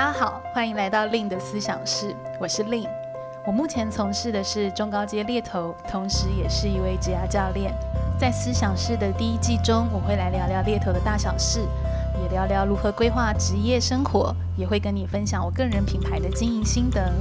大家好，欢迎来到令的思想室，我是令。我目前从事的是中高阶猎头，同时也是一位职涯教练。在思想室的第一季中，我会来聊聊猎头的大小事，也聊聊如何规划职业生活，也会跟你分享我个人品牌的经营心得。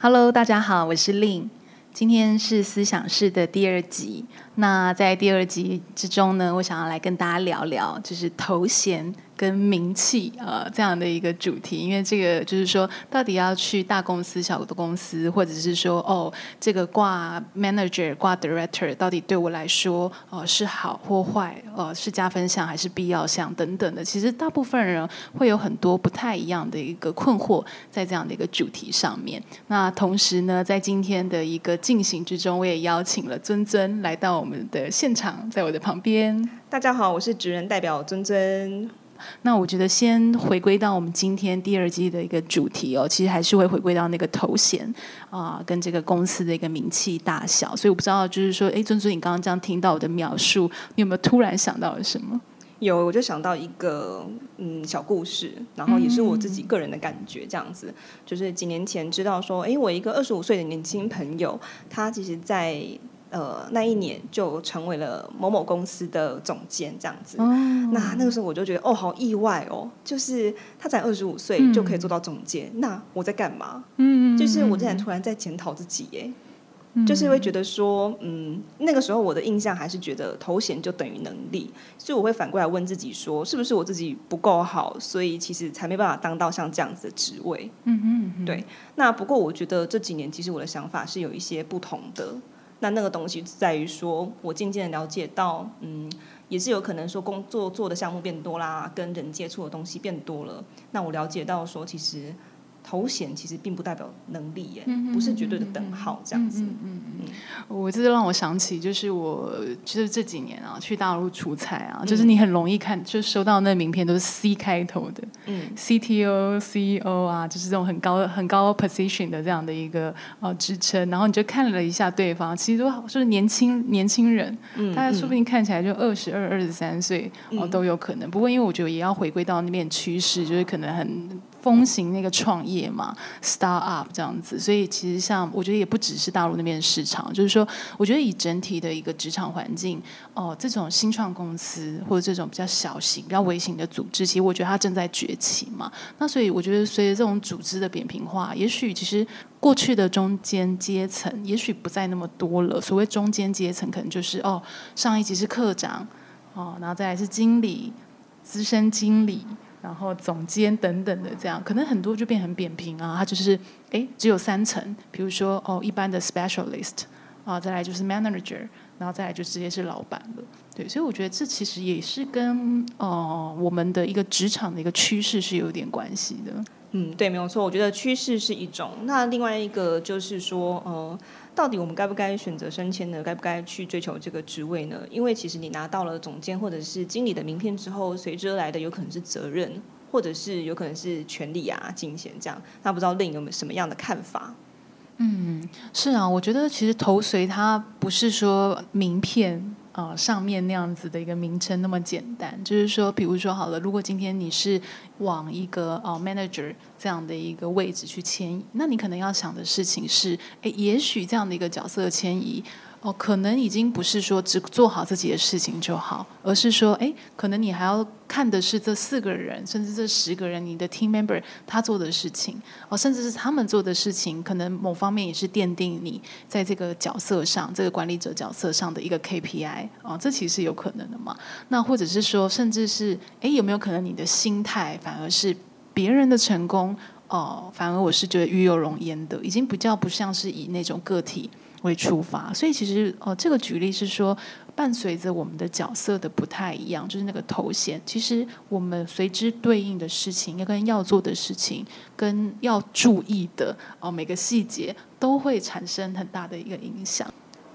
Hello，大家好，我是令。今天是思想室的第二集。那在第二集之中呢，我想要来跟大家聊聊，就是头衔。跟名气啊、呃、这样的一个主题，因为这个就是说，到底要去大公司、小的公司，或者是说，哦，这个挂 manager、挂 director，到底对我来说，呃，是好或坏，呃，是加分项还是必要项等等的。其实大部分人会有很多不太一样的一个困惑在这样的一个主题上面。那同时呢，在今天的一个进行之中，我也邀请了尊尊来到我们的现场，在我的旁边。大家好，我是职人代表尊尊。那我觉得先回归到我们今天第二季的一个主题哦，其实还是会回归到那个头衔啊、呃，跟这个公司的一个名气大小。所以我不知道，就是说，哎，尊尊，你刚刚这样听到我的描述，你有没有突然想到了什么？有，我就想到一个嗯小故事，然后也是我自己个人的感觉，这样子，嗯、就是几年前知道说，哎，我一个二十五岁的年轻朋友，他其实，在呃，那一年就成为了某某公司的总监，这样子。Oh. 那那个时候我就觉得，哦，好意外哦，就是他才二十五岁就可以做到总监。嗯、那我在干嘛？嗯，就是我竟然突然在检讨自己，耶，嗯、就是会觉得说，嗯，那个时候我的印象还是觉得头衔就等于能力，所以我会反过来问自己说，是不是我自己不够好，所以其实才没办法当到像这样子的职位？嗯嗯嗯，对。那不过我觉得这几年其实我的想法是有一些不同的。那那个东西在于说，我渐渐的了解到，嗯，也是有可能说工作做的项目变多啦，跟人接触的东西变多了。那我了解到说，其实。头衔其实并不代表能力耶，不是绝对的等号这样子。嗯嗯嗯，我这让我想起，就是我就是这几年啊，去大陆出差啊，就是你很容易看，就收到那名片都是 C 开头的，嗯，CTO、CEO 啊，就是这种很高很高 position 的这样的一个呃职称，然后你就看了一下对方，其实都就是年轻年轻人，嗯，大家说不定看起来就二十二、二十三岁哦都有可能。不过因为我觉得也要回归到那边趋势，就是可能很。风行那个创业嘛，start up 这样子，所以其实像我觉得也不只是大陆那边市场，就是说，我觉得以整体的一个职场环境，哦、这种新创公司或者这种比较小型、比较微型的组织，其实我觉得它正在崛起嘛。那所以我觉得，随着这种组织的扁平化，也许其实过去的中间阶层，也许不再那么多了。所谓中间阶层，可能就是哦，上一级是课长，哦，然后再来是经理、资深经理。然后总监等等的这样，可能很多就变很扁平啊，它就是哎只有三层，比如说哦一般的 specialist 啊，再来就是 manager，然后再来就直接是老板了。对，所以我觉得这其实也是跟哦、呃、我们的一个职场的一个趋势是有点关系的。嗯，对，没有错。我觉得趋势是一种，那另外一个就是说，呃，到底我们该不该选择升迁呢？该不该去追求这个职位呢？因为其实你拿到了总监或者是经理的名片之后，随之而来的有可能是责任，或者是有可能是权利啊、金钱这样。那不知道令有没有什么样的看法？嗯，是啊，我觉得其实头随它不是说名片。呃，上面那样子的一个名称那么简单，就是说，比如说好了，如果今天你是往一个呃 manager 这样的一个位置去迁移，那你可能要想的事情是，哎，也许这样的一个角色迁移。哦，可能已经不是说只做好自己的事情就好，而是说，哎，可能你还要看的是这四个人，甚至这十个人，你的 team member 他做的事情，哦，甚至是他们做的事情，可能某方面也是奠定你在这个角色上，这个管理者角色上的一个 KPI，哦，这其实有可能的嘛。那或者是说，甚至是，哎，有没有可能你的心态反而是别人的成功，哦，反而我是觉得与有荣焉的，已经比较不像是以那种个体。会出发，所以其实哦，这个举例是说，伴随着我们的角色的不太一样，就是那个头衔，其实我们随之对应的事情，要跟要做的事情，跟要注意的哦，每个细节都会产生很大的一个影响。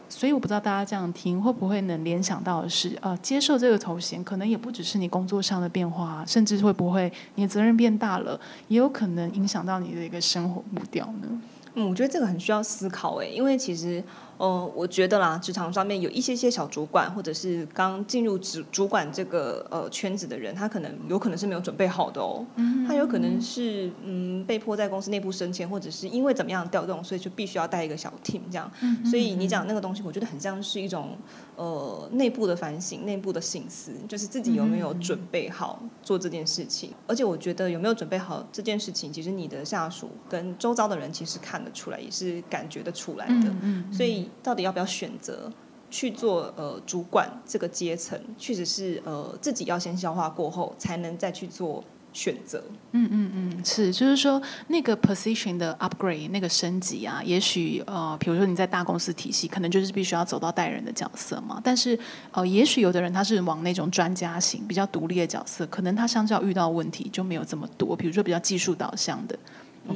所以我不知道大家这样听会不会能联想到的是，呃，接受这个头衔，可能也不只是你工作上的变化，甚至会不会你的责任变大了，也有可能影响到你的一个生活步调呢？嗯，我觉得这个很需要思考诶，因为其实。呃，我觉得啦，职场上面有一些些小主管，或者是刚进入主主管这个呃圈子的人，他可能有可能是没有准备好的哦。嗯，他有可能是嗯被迫在公司内部升迁，或者是因为怎么样调动，所以就必须要带一个小 team 这样。嗯，所以你讲那个东西，我觉得很像是一种呃内部的反省、内部的醒思，就是自己有没有准备好做这件事情。而且我觉得有没有准备好这件事情，其实你的下属跟周遭的人其实看得出来，也是感觉得出来的。嗯，所以。到底要不要选择去做呃主管这个阶层？确实是呃自己要先消化过后，才能再去做选择。嗯嗯嗯，是，就是说那个 position 的 upgrade 那个升级啊，也许呃，比如说你在大公司体系，可能就是必须要走到带人的角色嘛。但是呃，也许有的人他是往那种专家型、比较独立的角色，可能他相较遇到问题就没有这么多。比如说比较技术导向的。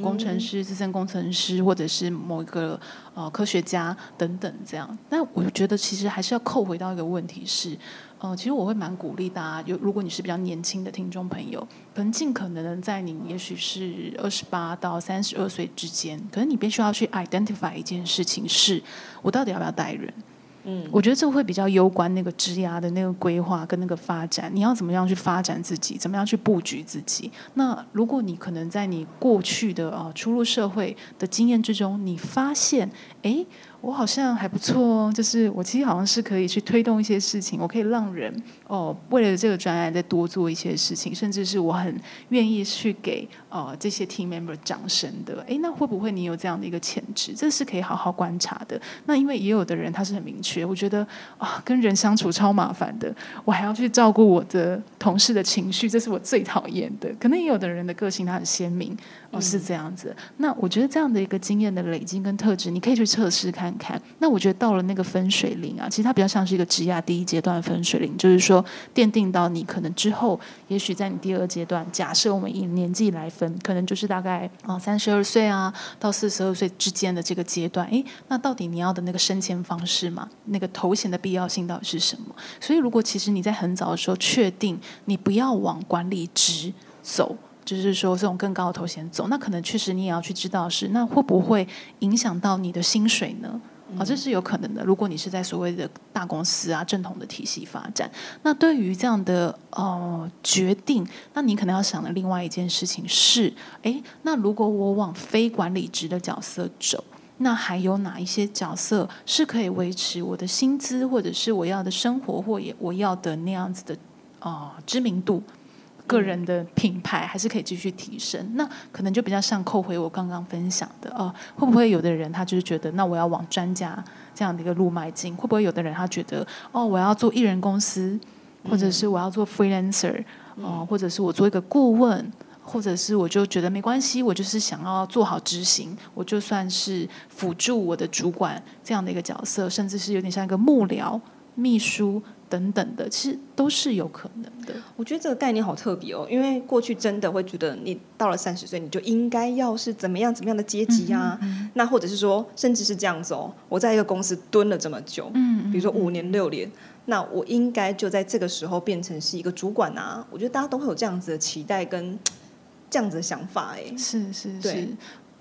工程师、资深工程师，或者是某一个呃科学家等等这样。那我觉得其实还是要扣回到一个问题是，呃，其实我会蛮鼓励大家，有如果你是比较年轻的听众朋友，可能尽可能的在你也许是二十八到三十二岁之间，可能你必须要去 identify 一件事情是，我到底要不要带人？嗯，我觉得这会比较攸关那个职涯的那个规划跟那个发展，你要怎么样去发展自己，怎么样去布局自己。那如果你可能在你过去的啊出入社会的经验之中，你发现，哎。我好像还不错哦，就是我其实好像是可以去推动一些事情，我可以让人哦，为了这个专案再多做一些事情，甚至是我很愿意去给呃这些 team member 掌声的。诶，那会不会你有这样的一个潜质？这是可以好好观察的。那因为也有的人他是很明确，我觉得啊，跟人相处超麻烦的，我还要去照顾我的同事的情绪，这是我最讨厌的。可能也有的人的个性他很鲜明。哦，是这样子。那我觉得这样的一个经验的累积跟特质，你可以去测试看看。那我觉得到了那个分水岭啊，其实它比较像是一个职涯第一阶段的分水岭，就是说奠定到你可能之后，也许在你第二阶段，假设我们以年纪来分，可能就是大概啊三十二岁啊到四十二岁之间的这个阶段。诶，那到底你要的那个升迁方式嘛，那个头衔的必要性到底是什么？所以如果其实你在很早的时候确定你不要往管理职走。就是说，这种更高的头衔走，那可能确实你也要去知道是，那会不会影响到你的薪水呢？啊，这是有可能的。如果你是在所谓的大公司啊、正统的体系发展，那对于这样的呃决定，那你可能要想的另外一件事情是，诶，那如果我往非管理职的角色走，那还有哪一些角色是可以维持我的薪资，或者是我要的生活，或也我要的那样子的啊、知名度？个人的品牌还是可以继续提升，那可能就比较像扣回我刚刚分享的哦，会不会有的人他就是觉得，那我要往专家这样的一个路迈进？会不会有的人他觉得，哦，我要做艺人公司，或者是我要做 freelancer，哦，或者是我做一个顾问，或者是我就觉得没关系，我就是想要做好执行，我就算是辅助我的主管这样的一个角色，甚至是有点像一个幕僚、秘书。等等的，其实都是有可能的。我觉得这个概念好特别哦，因为过去真的会觉得，你到了三十岁，你就应该要是怎么样怎么样的阶级啊？嗯嗯、那或者是说，甚至是这样子哦，我在一个公司蹲了这么久，嗯，比如说五年六年，那我应该就在这个时候变成是一个主管啊？我觉得大家都会有这样子的期待跟 这样子的想法，哎，是是是。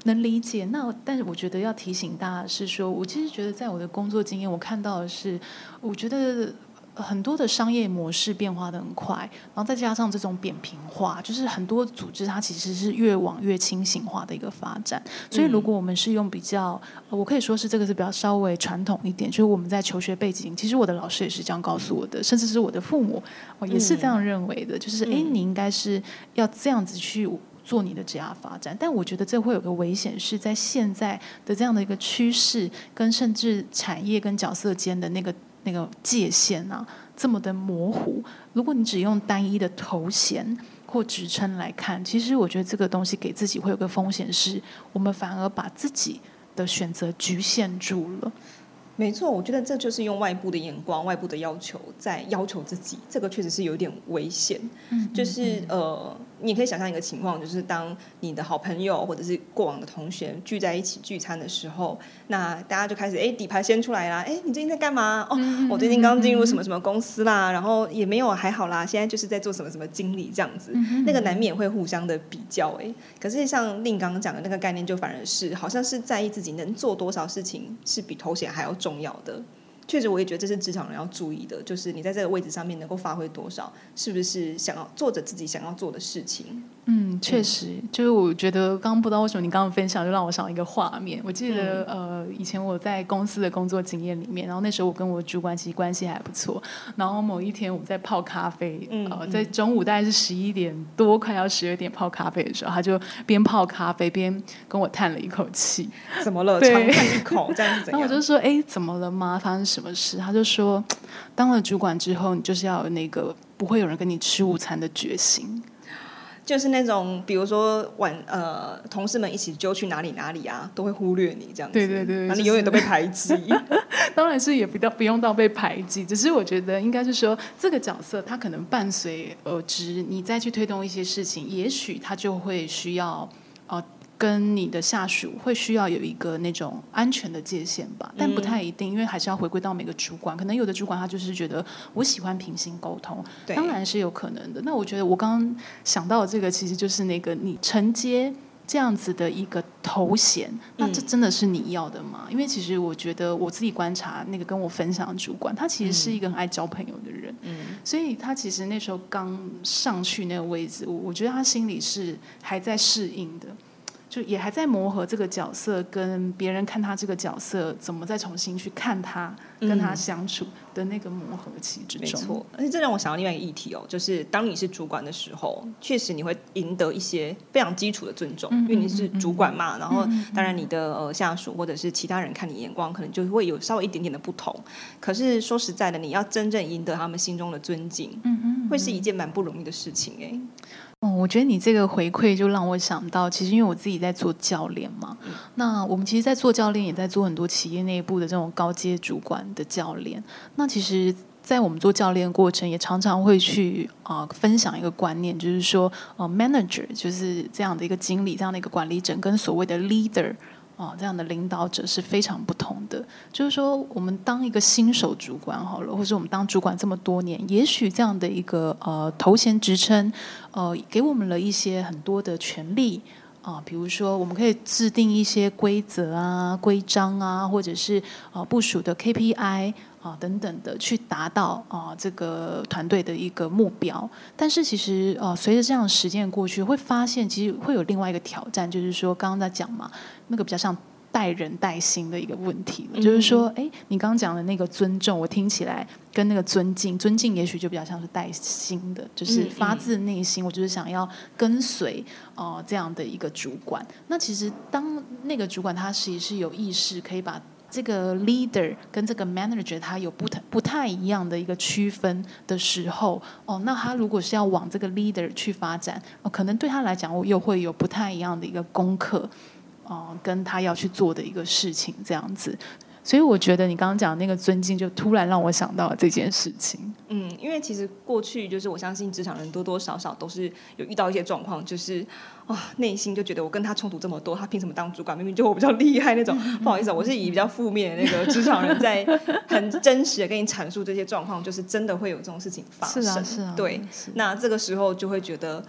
能理解，那但是我觉得要提醒大家是说，我其实觉得在我的工作经验，我看到的是，我觉得。很多的商业模式变化的很快，然后再加上这种扁平化，就是很多组织它其实是越往越清醒化的一个发展。所以，如果我们是用比较，我可以说是这个是比较稍微传统一点，就是我们在求学背景，其实我的老师也是这样告诉我的，甚至是我的父母，我也是这样认为的，就是哎，你应该是要这样子去做你的职业发展。但我觉得这会有个危险，是在现在的这样的一个趋势，跟甚至产业跟角色间的那个。那个界限啊，这么的模糊。如果你只用单一的头衔或职称来看，其实我觉得这个东西给自己会有个风险，是我们反而把自己的选择局限住了。没错，我觉得这就是用外部的眼光、外部的要求在要求自己，这个确实是有点危险。嗯，就是呃。你可以想象一个情况，就是当你的好朋友或者是过往的同学聚在一起聚餐的时候，那大家就开始哎底牌先出来啦，哎你最近在干嘛？哦，我最近刚进入什么什么公司啦，然后也没有还好啦，现在就是在做什么什么经理这样子，那个难免会互相的比较哎。可是像令刚刚讲的那个概念，就反而是好像是在意自己能做多少事情，是比头衔还要重要的。确实，我也觉得这是职场人要注意的，就是你在这个位置上面能够发挥多少，是不是想要做着自己想要做的事情。嗯，确实，就是我觉得刚刚不知道为什么你刚刚分享就让我想到一个画面。我记得、嗯、呃，以前我在公司的工作经验里面，然后那时候我跟我主管其实关系还不错。然后某一天我们在泡咖啡，嗯、呃，在中午大概是十一点多，快要十二点泡咖啡的时候，他就边泡咖啡边跟我叹了一口气。怎么了？长叹一口，这样子。然后我就说：“哎，怎么了吗？发生什么事？”他就说：“当了主管之后，你就是要有那个不会有人跟你吃午餐的决心。”就是那种，比如说晚呃，同事们一起揪去哪里哪里啊，都会忽略你这样子。对对对，然后你永远都被排挤。当然是也不到不用到被排挤，只是我觉得应该是说，这个角色他可能伴随而之，你再去推动一些事情，也许他就会需要呃。跟你的下属会需要有一个那种安全的界限吧，但不太一定，因为还是要回归到每个主管。可能有的主管他就是觉得我喜欢平行沟通，当然是有可能的。那我觉得我刚刚想到的这个，其实就是那个你承接这样子的一个头衔，那这真的是你要的吗？因为其实我觉得我自己观察那个跟我分享的主管，他其实是一个很爱交朋友的人，嗯，所以他其实那时候刚上去那个位置，我我觉得他心里是还在适应的。就也还在磨合这个角色，跟别人看他这个角色怎么再重新去看他，跟他相处的那个磨合期之中。没错，而且这让我想到另外一个议题哦，就是当你是主管的时候，确实你会赢得一些非常基础的尊重，因为你是主管嘛。然后当然你的呃下属或者是其他人看你眼光，可能就会有稍微一点点的不同。可是说实在的，你要真正赢得他们心中的尊敬，会是一件蛮不容易的事情哎。哦，我觉得你这个回馈就让我想到，其实因为我自己在做教练嘛，嗯、那我们其实，在做教练，也在做很多企业内部的这种高阶主管的教练。那其实，在我们做教练过程，也常常会去啊、呃、分享一个观念，就是说，呃，manager 就是这样的一个经理，这样的一个管理者，跟所谓的 leader。啊，这样的领导者是非常不同的。就是说，我们当一个新手主管好了，或者我们当主管这么多年，也许这样的一个呃头衔职称，呃，给我们了一些很多的权利啊、比如说我们可以制定一些规则啊、规章啊，或者是啊部署的 KPI。等等的，去达到啊这个团队的一个目标。但是其实呃，随着这样的时间过去，会发现其实会有另外一个挑战，就是说刚刚在讲嘛，那个比较像带人带心的一个问题，嗯、就是说，哎，你刚刚讲的那个尊重，我听起来跟那个尊敬，尊敬也许就比较像是带心的，就是发自内心，我就是想要跟随哦、呃、这样的一个主管。那其实当那个主管他其实是有意识可以把。这个 leader 跟这个 manager 他有不太不太一样的一个区分的时候，哦，那他如果是要往这个 leader 去发展，哦，可能对他来讲，我又会有不太一样的一个功课，哦，跟他要去做的一个事情这样子。所以我觉得你刚刚讲的那个尊敬，就突然让我想到了这件事情。嗯，因为其实过去就是我相信职场人多多少少都是有遇到一些状况，就是啊内心就觉得我跟他冲突这么多，他凭什么当主管？明明就我比较厉害那种。不好意思，我是以比较负面的那个职场人在很真实的跟你阐述这些状况，就是真的会有这种事情发生。是啊，是啊。对，那这个时候就会觉得。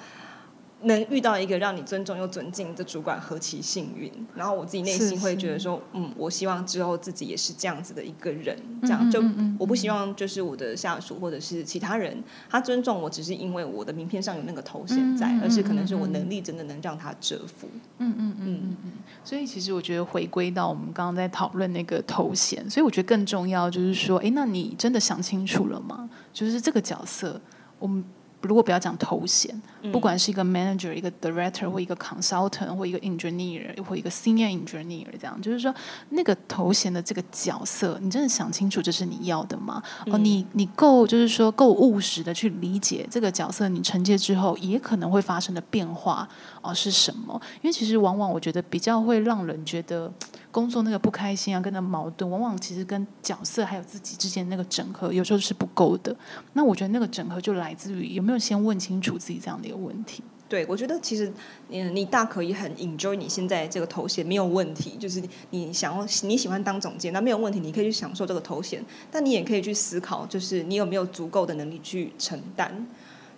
能遇到一个让你尊重又尊敬的主管，何其幸运！然后我自己内心会觉得说，嗯，我希望之后自己也是这样子的一个人，这样就我不希望就是我的下属或者是其他人，他尊重我只是因为我的名片上有那个头衔在，而是可能是我能力真的能让他折服。嗯嗯嗯嗯嗯。所以其实我觉得回归到我们刚刚在讨论那个头衔，所以我觉得更重要就是说，哎，那你真的想清楚了吗？就是这个角色，我们。如果不要讲头衔，不管是一个 manager、一个 director 或一个 consultant 或一个 engineer 或一个 senior engineer，这样就是说那个头衔的这个角色，你真的想清楚这是你要的吗？哦，你你够就是说够务实的去理解这个角色，你承接之后也可能会发生的变化哦是什么？因为其实往往我觉得比较会让人觉得。工作那个不开心啊，跟那矛盾，往往其实跟角色还有自己之间那个整合，有时候是不够的。那我觉得那个整合就来自于有没有先问清楚自己这样的一个问题。对，我觉得其实，嗯，你大可以很 enjoy 你现在这个头衔没有问题，就是你想要你喜欢当总监，那没有问题，你可以去享受这个头衔，但你也可以去思考，就是你有没有足够的能力去承担。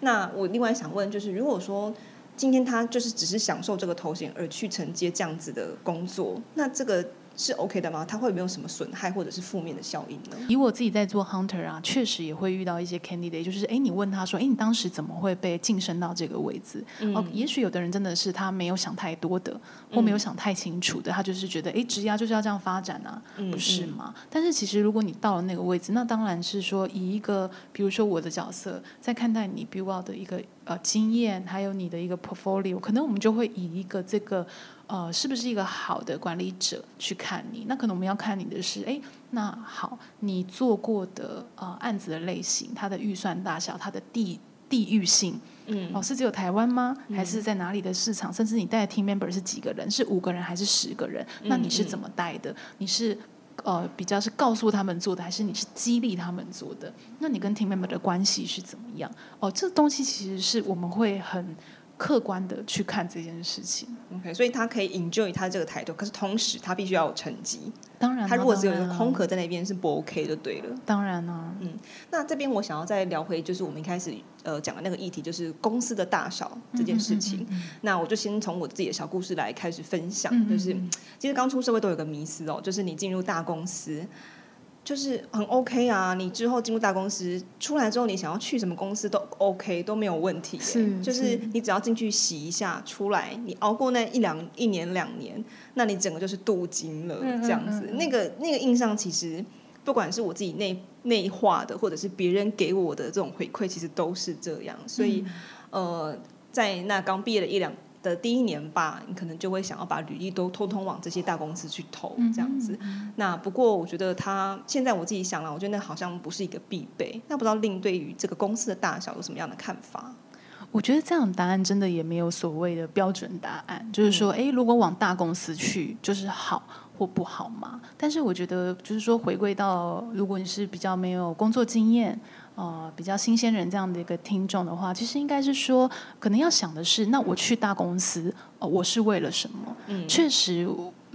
那我另外想问，就是如果说今天他就是只是享受这个头衔而去承接这样子的工作，那这个。是 OK 的吗？他会没有什么损害或者是负面的效应呢？以我自己在做 hunter 啊，确实也会遇到一些 candidate，就是哎，你问他说，哎，你当时怎么会被晋升到这个位置？嗯、哦，也许有的人真的是他没有想太多的，或没有想太清楚的，嗯、他就是觉得哎，职业就是要这样发展啊，不是吗？嗯、但是其实如果你到了那个位置，那当然是说以一个，比如说我的角色在看待你 build out 的一个呃经验，还有你的一个 portfolio，可能我们就会以一个这个。呃，是不是一个好的管理者去看你？那可能我们要看你的是，哎，那好，你做过的呃案子的类型，它的预算大小，它的地地域性，嗯，哦，是只有台湾吗？还是在哪里的市场？嗯、甚至你带的 team member 是几个人？是五个人还是十个人？那你是怎么带的？嗯、你是呃比较是告诉他们做的，还是你是激励他们做的？那你跟 team member 的关系是怎么样？哦，这东西其实是我们会很。客观的去看这件事情，OK，所以他可以 enjoy 他这个态度，可是同时他必须要有成绩。当然，他如果只有一个空壳在那边是不 OK 就对了。当然呢，嗯，那这边我想要再聊回，就是我们一开始呃讲的那个议题，就是公司的大小这件事情。嗯嗯嗯嗯，那我就先从我自己的小故事来开始分享，就是其实刚出社会都有个迷思哦，就是你进入大公司。就是很 OK 啊，你之后进入大公司出来之后，你想要去什么公司都 OK，都没有问题。是，就是你只要进去洗一下，出来你熬过那一两一年两年，那你整个就是镀金了这样子。嗯嗯嗯，那个那个印象其实不管是我自己内内化的，或者是别人给我的这种回馈，其实都是这样。所以，嗯、呃，在那刚毕业的一两。的第一年吧，你可能就会想要把履历都通通往这些大公司去投，这样子。那不过我觉得他现在我自己想了，我觉得那好像不是一个必备。那不知道 Lin 对于这个公司的大小有什么样的看法？我觉得这样的答案真的也没有所谓的标准答案，就是说，哎、嗯，如果往大公司去，就是好或不好嘛。但是我觉得，就是说，回归到如果你是比较没有工作经验。呃，比较新鲜人这样的一个听众的话，其实应该是说，可能要想的是，那我去大公司，呃，我是为了什么？嗯，确实。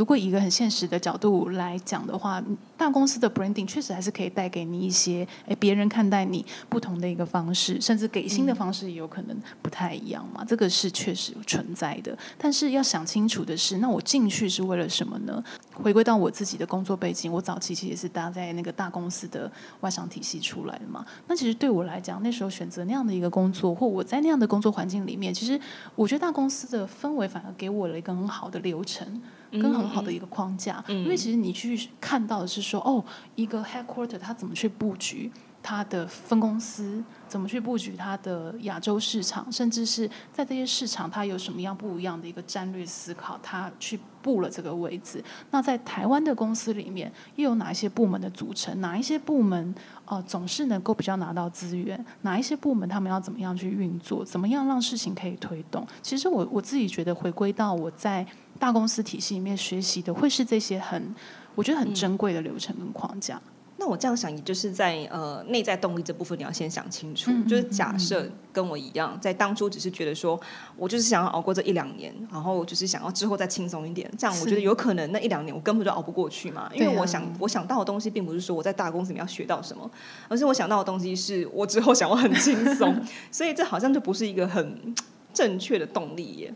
如果以一个很现实的角度来讲的话，大公司的 branding 确实还是可以带给你一些，哎，别人看待你不同的一个方式，甚至给薪的方式也有可能不太一样嘛。这个是确实存在的。但是要想清楚的是，那我进去是为了什么呢？回归到我自己的工作背景，我早期其实也是搭在那个大公司的外商体系出来的嘛。那其实对我来讲，那时候选择那样的一个工作，或我在那样的工作环境里面，其实我觉得大公司的氛围反而给我了一个很好的流程。跟很好的一个框架，嗯、因为其实你去看到的是说，哦，一个 headquarter 它怎么去布局它的分公司，怎么去布局它的亚洲市场，甚至是在这些市场它有什么样不一样的一个战略思考，它去布了这个位置。那在台湾的公司里面，又有哪一些部门的组成？哪一些部门呃总是能够比较拿到资源？哪一些部门他们要怎么样去运作？怎么样让事情可以推动？其实我我自己觉得，回归到我在。大公司体系里面学习的会是这些很，我觉得很珍贵的流程跟框架。嗯、那我这样想，也就是在呃内在动力这部分，你要先想清楚。嗯、就是假设跟我一样，在当初只是觉得说，我就是想要熬过这一两年，然后就是想要之后再轻松一点。这样我觉得有可能那一两年我根本就熬不过去嘛。因为我想我想到的东西，并不是说我在大公司里面要学到什么，而是我想到的东西是我之后想要很轻松。所以这好像就不是一个很正确的动力耶。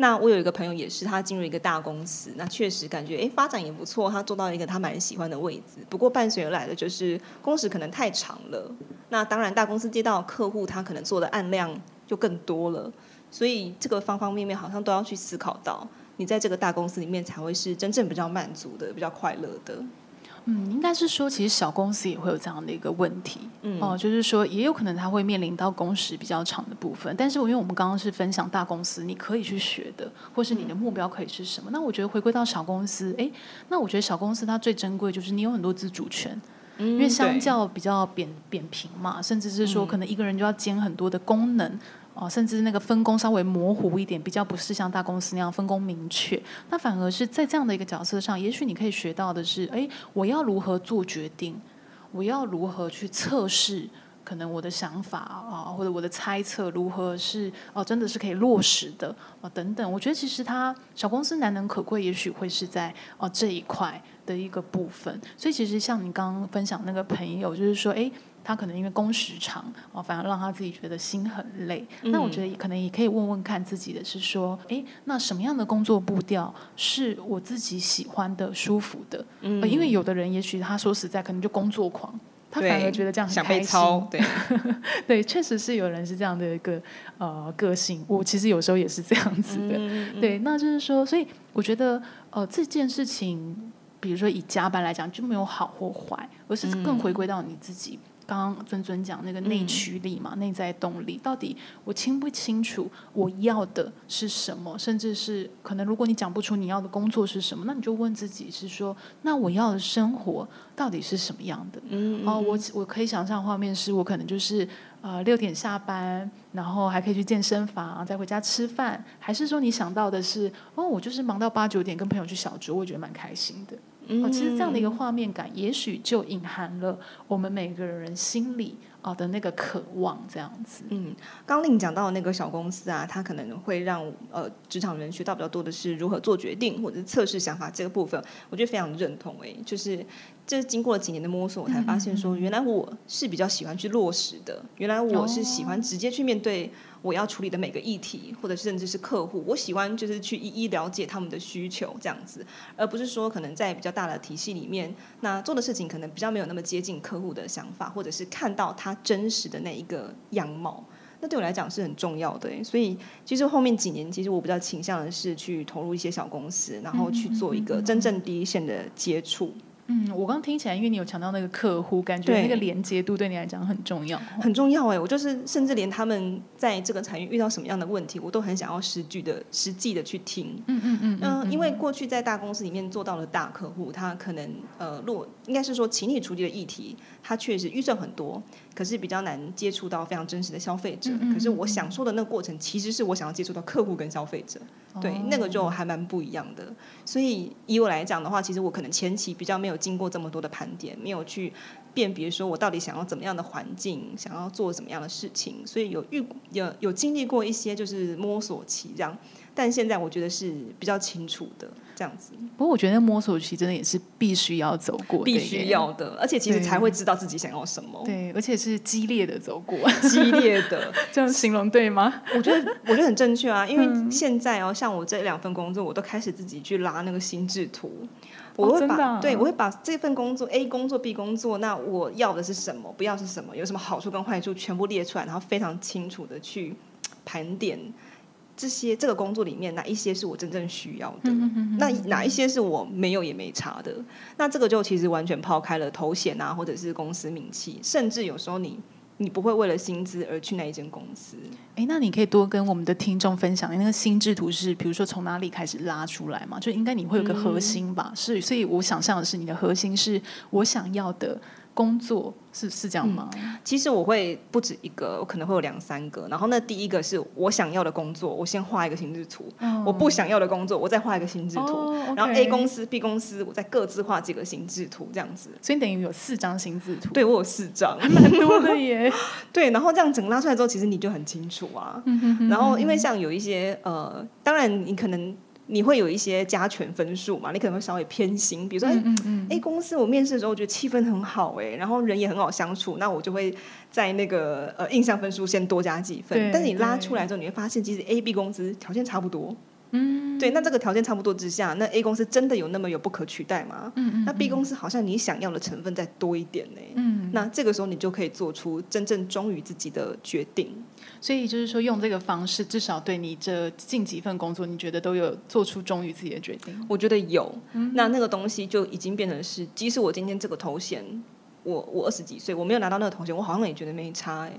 那我有一个朋友也是，他进入一个大公司，那确实感觉诶发展也不错，他做到一个他蛮喜欢的位置。不过伴随而来的就是工时可能太长了。那当然大公司接到客户，他可能做的案量就更多了。所以这个方方面面好像都要去思考到，你在这个大公司里面才会是真正比较满足的、比较快乐的。嗯，应该是说，其实小公司也会有这样的一个问题，嗯、哦，就是说，也有可能它会面临到工时比较长的部分。但是，因为我们刚刚是分享大公司，你可以去学的，或是你的目标可以是什么？嗯、那我觉得回归到小公司，哎，那我觉得小公司它最珍贵就是你有很多自主权，嗯、因为相较比较扁扁平嘛，甚至是说可能一个人就要兼很多的功能。哦，甚至那个分工稍微模糊一点，比较不是像大公司那样分工明确。那反而是在这样的一个角色上，也许你可以学到的是，哎，我要如何做决定？我要如何去测试？可能我的想法啊，或者我的猜测如何是哦，真的是可以落实的啊，等等。我觉得其实他小公司难能可贵，也许会是在哦这一块的一个部分。所以其实像你刚刚分享那个朋友，就是说，哎。他可能因为工时长哦，反而让他自己觉得心很累。嗯、那我觉得可能也可以问问看自己的是说，哎，那什么样的工作步调是我自己喜欢的、舒服的？嗯，因为有的人也许他说实在，可能就工作狂，他反而觉得这样很开心。想被操，对，对，确实是有人是这样的一个呃个性。我其实有时候也是这样子的。嗯、对，那就是说，所以我觉得呃这件事情，比如说以加班来讲，就没有好或坏，而是更回归到你自己。刚刚尊尊讲那个内驱力嘛，嗯、内在动力，到底我清不清楚我要的是什么？甚至是可能，如果你讲不出你要的工作是什么，那你就问自己是说，那我要的生活到底是什么样的？嗯，嗯，哦，我我可以想象画面是我可能就是呃六点下班，然后还可以去健身房，再回家吃饭，还是说你想到的是哦，我就是忙到八九点跟朋友去小酌，我觉得蛮开心的。哦，其实这样的一个画面感，也许就隐含了我们每个人心里啊的那个渴望，这样子。嗯，刚令讲到的那个小公司啊，它可能会让呃职场人学到比较多的是如何做决定或者是测试想法这个部分，我觉得非常认同诶、欸，就是。这经过了几年的摸索，我才发现说，原来我是比较喜欢去落实的。原来我是喜欢直接去面对我要处理的每个议题，或者甚至是客户。我喜欢就是去一一了解他们的需求，这样子，而不是说可能在比较大的体系里面，那做的事情可能比较没有那么接近客户的想法，或者是看到他真实的那一个样貌。那对我来讲是很重要的。所以其实后面几年，其实我比较倾向的是去投入一些小公司，然后去做一个真正第一线的接触。嗯，我刚刚听起来，因为你有强调那个客户，感觉那个连接度对你来讲很重要，很重要哎。我就是甚至连他们在这个产业遇到什么样的问题，我都很想要实际的、实际的去听。嗯嗯嗯。嗯、呃，因为过去在大公司里面做到了大客户，他可能呃，若应该是说，请你处理的议题，他确实预算很多，可是比较难接触到非常真实的消费者。嗯嗯嗯。可是我想说的那个过程，其实是我想要接触到客户跟消费者。对，那个就还蛮不一样的。所以以我来讲的话，其实我可能前期比较没有经过这么多的盘点，没有去辨别说我到底想要怎么样的环境，想要做怎么样的事情，所以有遇有有经历过一些就是摸索期这样。但现在我觉得是比较清楚的这样子。不过我觉得摸索期真的也是必须要走过，必须要的，而且其实才会知道自己想要什么。对，而且是激烈的走过，激烈的 这样形容对吗？我觉得我觉得很正确啊，因为现在哦，像我这两份工作，我都开始自己去拉那个心智图。我会把、哦啊、对，我会把这份工作 A 工作 B 工作，那我要的是什么，不要是什么，有什么好处跟坏处，全部列出来，然后非常清楚的去盘点。这些这个工作里面哪一些是我真正需要的？那哪一些是我没有也没差的？那这个就其实完全抛开了头衔啊，或者是公司名气，甚至有时候你你不会为了薪资而去那一间公司。哎，那你可以多跟我们的听众分享，那个心智图是比如说从哪里开始拉出来嘛？就应该你会有个核心吧？是，所以我想象的是你的核心是我想要的。工作是是这样吗？嗯，其实我会不止一个，我可能会有两三个。然后那第一个是我想要的工作，我先画一个心智图。Oh. 我不想要的工作，我再画一个心智图。Oh. 然后 A 公司、B 公司，我再各自画几个心智图，这样子。所以等于有四张心智图。对，我有四张，还蛮多的耶。对，然后这样整个拉出来之后，其实你就很清楚啊。然后因为像有一些呃，当然你可能。你会有一些加权分数嘛？你可能会稍微偏心，比如说，哎、嗯嗯嗯，公司我面试的时候我觉得气氛很好，哎，然后人也很好相处，那我就会在那个呃印象分数先多加几分。但是你拉出来之后，你会发现其实 A、B 公司条件差不多。嗯，对，那这个条件差不多之下，那 A 公司真的有那么有不可取代吗？嗯，嗯，嗯，那 B 公司好像你想要的成分再多一点呢。嗯，那这个时候你就可以做出真正忠于自己的决定。所以就是说，用这个方式，至少对你这近几份工作，你觉得都有做出忠于自己的决定？我觉得有。嗯，那那个东西就已经变成是，即使我今天这个头衔，我我二十几岁，我没有拿到那个头衔，我好像也觉得没差哎。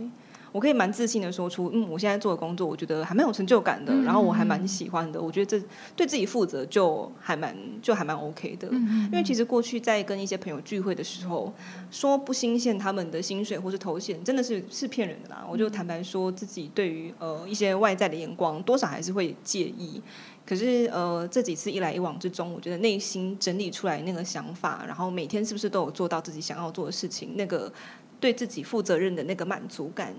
我可以蛮自信的说出，嗯，我现在做的工作，我觉得还蛮有成就感的，嗯、然后我还蛮喜欢的。我觉得这对自己负责就还蛮就还蛮 OK 的。嗯、因为其实过去在跟一些朋友聚会的时候，说不新鲜他们的薪水或是头衔，真的是是骗人的啦。我就坦白说自己对于呃一些外在的眼光，多少还是会介意。可是呃，这几次一来一往之中，我觉得内心整理出来那个想法，然后每天是不是都有做到自己想要做的事情，那个对自己负责任的那个满足感，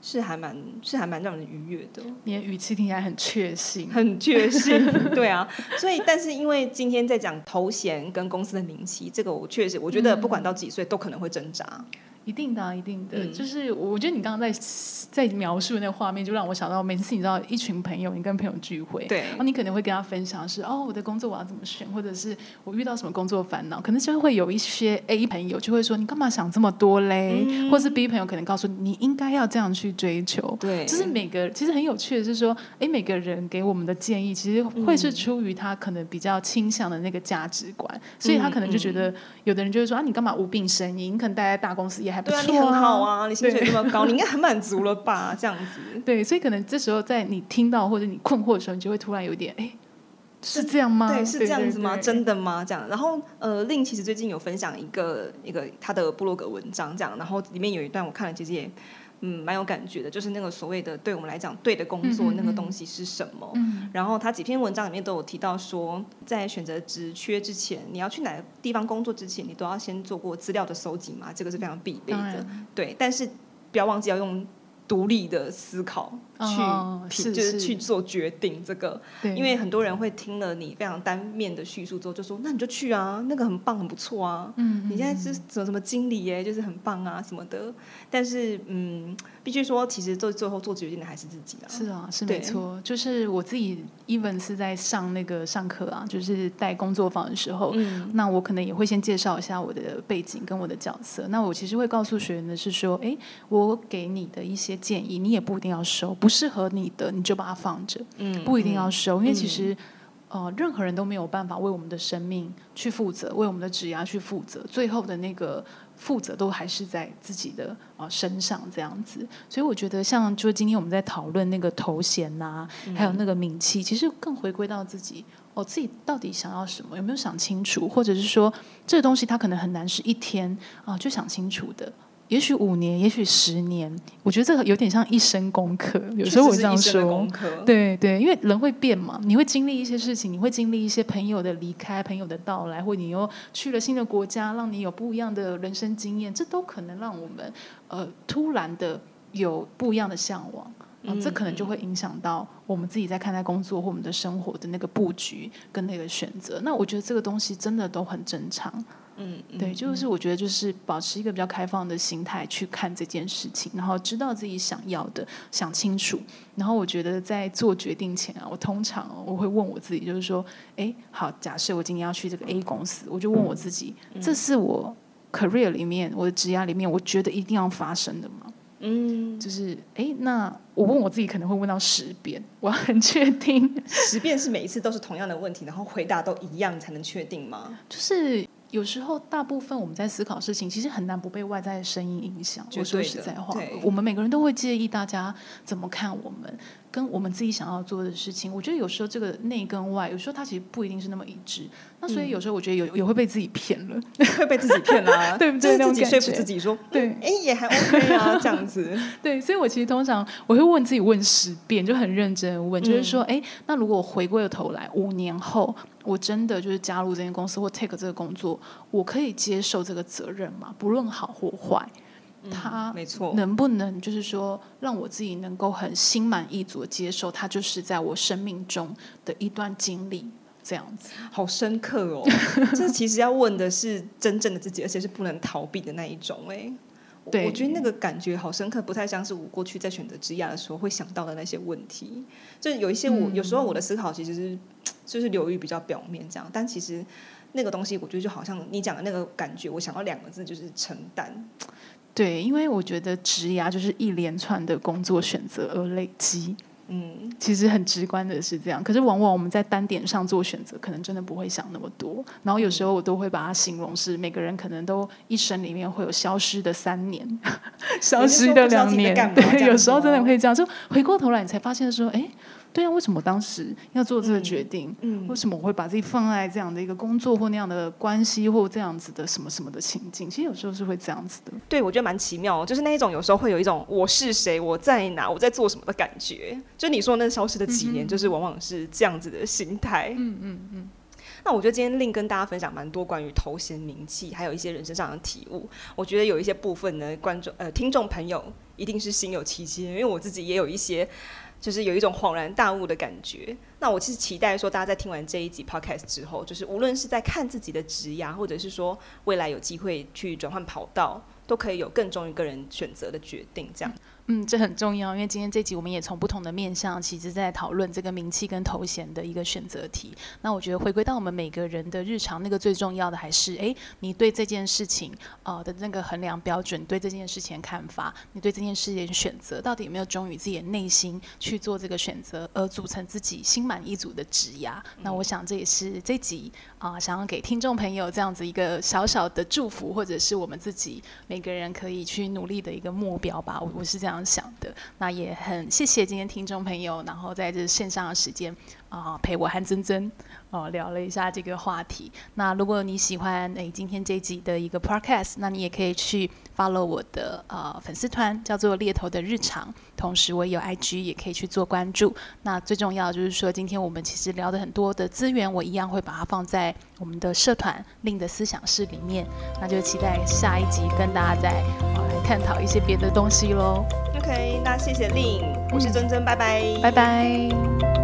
是还蛮是还蛮让人愉悦的。你的语气听起来很确信，很确信，对啊。所以，但是因为今天在讲头衔跟公司的名气，这个我确实我觉得不管到几岁都可能会挣扎。一定的，一定的，嗯、就是我觉得你刚刚在在描述那个画面，就让我想到每次你知道一群朋友，你跟朋友聚会，对，然后你可能会跟他分享是哦，我的工作我要怎么选，或者是我遇到什么工作烦恼，可能就会有一些 A 朋友就会说你干嘛想这么多嘞，嗯、或是 B 朋友可能告诉你你应该要这样去追求，对，就是每个其实很有趣的是说，哎，每个人给我们的建议其实会是出于他可能比较倾向的那个价值观，嗯、所以他可能就觉得、嗯、有的人就会说啊，你干嘛无病呻吟，你可能待在大公司也还不错啊。哇，你薪水这么高，你应该很满足了吧？这样子，对，所以可能这时候在你听到或者你困惑的时候，你就会突然有点，哎，是这样吗？对，是这样子吗？对对对，真的吗？这样，然后呃，Lin 其实最近有分享一个一个他的部落格文章，这样，然后里面有一段我看了，其实也。嗯，蛮有感觉的，就是那个所谓的对我们来讲对的工作那个东西是什么？嗯、然后他几篇文章里面都有提到说，在选择职缺之前，你要去哪个地方工作之前，你都要先做过资料的搜集嘛，这个是非常必备的。对，但是不要忘记要用。独立的思考去，就是去做决定。这个，对因为很多人会听了你非常单面的叙述之后，就说：“那你就去啊，那个很棒，很不错啊。嗯”嗯，你现在是什么什么经理耶，就是很棒啊什么的。但是，嗯。必须说，其实最最后做决定的还是自己啊。是啊，是没错。就是我自己，even 是在上那个上课啊，就是带工作坊的时候，嗯、那我可能也会先介绍一下我的背景跟我的角色。那我其实会告诉学员的是说，哎，我给你的一些建议，你也不一定要收，不适合你的你就把它放着，嗯，不一定要收，嗯、因为其实。呃，任何人都没有办法为我们的生命去负责，为我们的指压去负责，最后的那个负责都还是在自己的啊、呃、身上这样子。所以我觉得，像就今天我们在讨论那个头衔呐、啊，嗯、还有那个名气，其实更回归到自己，哦，自己到底想要什么，有没有想清楚，或者是说这个东西它可能很难是一天啊、呃、就想清楚的。也许五年，也许十年，我觉得这个有点像一生功课。有时候我这样说，对对，因为人会变嘛，你会经历一些事情，你会经历一些朋友的离开、朋友的到来，或你又去了新的国家，让你有不一样的人生经验，这都可能让我们呃突然的有不一样的向往，嗯，这可能就会影响到我们自己在看待工作或我们的生活的那个布局跟那个选择。那我觉得这个东西真的都很正常。嗯，对，就是我觉得就是保持一个比较开放的心态去看这件事情，然后知道自己想要的，想清楚。然后我觉得在做决定前啊，我通常我会问我自己，就是说，哎，好，假设我今天要去这个 A 公司，我就问我自己，这是我 career 里面我的职涯里面，我觉得一定要发生的吗？嗯，就是哎，那我问我自己可能会问到十遍，我很确定，十遍是每一次都是同样的问题，然后回答都一样才能确定吗？就是。有时候，大部分我们在思考事情，其实很难不被外在的声音影响。我说实在话，我们每个人都会介意大家怎么看我们。跟我们自己想要做的事情，我觉得有时候这个内跟外，有时候它其实不一定是那么一致。那所以有时候我觉得有也会被自己骗了，会被自己骗啊，对不对？自己说服自己说，对，哎，也还 OK 啊，这样子。对，所以我其实通常我会问自己问十遍，就很认真问，就是说，哎，那如果我回过头来五年后，我真的就是加入这间公司或 take 这个工作，我可以接受这个责任吗？不论好或坏。他没错，能不能就是说，让我自己能够很心满意足的接受，他就是在我生命中的一段经历，这样子，好深刻哦。这其实要问的是真正的自己，而且是不能逃避的那一种。哎，对，我觉得那个感觉好深刻，不太像是我过去在选择职业的时候会想到的那些问题。就有一些我、嗯、有时候我的思考其实是就是流于比较表面这样，但其实那个东西，我觉得就好像你讲的那个感觉，我想到两个字就是承担。对，因为我觉得职涯就是一连串的工作选择而累积。嗯，其实很直观的是这样，可是往往我们在单点上做选择，可能真的不会想那么多。然后有时候我都会把它形容是每个人可能都一生里面会有消失的三年，消失的两年，对，有时候真的会这样，就回过头来你才发现说，哎。对啊，为什么当时要做这个决定？嗯，嗯，为什么我会把自己放在这样的一个工作或那样的关系或这样子的什么什么的情境？其实有时候是会这样子的。对，我觉得蛮奇妙，就是那一种有时候会有一种我是谁，我在哪，我在做什么的感觉。就你说那消失的几年，嗯、就是往往是这样子的心态。嗯嗯嗯。那我觉得今天 Lin 跟大家分享蛮多关于头衔名气，还有一些人生上的体悟。我觉得有一些部分呢，观众呃听众朋友一定是心有戚戚，因为我自己也有一些。就是有一种恍然大悟的感觉。那我其实期待说，大家在听完这一集 podcast 之后，就是无论是在看自己的职涯，或者是说未来有机会去转换跑道，都可以有更忠于个人选择的决定，这样。嗯，嗯这很重要，因为今天这集我们也从不同的面向，其实在讨论这个名气跟头衔的一个选择题。那我觉得回归到我们每个人的日常，那个最重要的还是，哎，你对这件事情呃的那个衡量标准，对这件事情的看法，你对这件事情选择，到底有没有忠于自己的内心去做这个选择，而组成自己心满意足的职涯？那我想这也是这集啊、想要给听众朋友这样子一个小小的祝福，或者是我们自己每个人可以去努力的一个目标吧。我我是这样。想的，那也很谢谢今天听众朋友，然后在这线上的时间啊、呃，陪我和珍珍哦聊了一下这个话题。那如果你喜欢诶、欸、今天这一集的一个 podcast，那你也可以去 follow 我的呃粉丝团，叫做猎头的日常。同时我也有 IG，也可以去做关注。那最重要就是说，今天我们其实聊的很多的资源，我一样会把它放在我们的社团 Lin 的思想室里面。那就期待下一集跟大家再呃来探讨一些别的东西喽。OK，那谢谢 Lin，我是曾曾，拜拜，拜拜。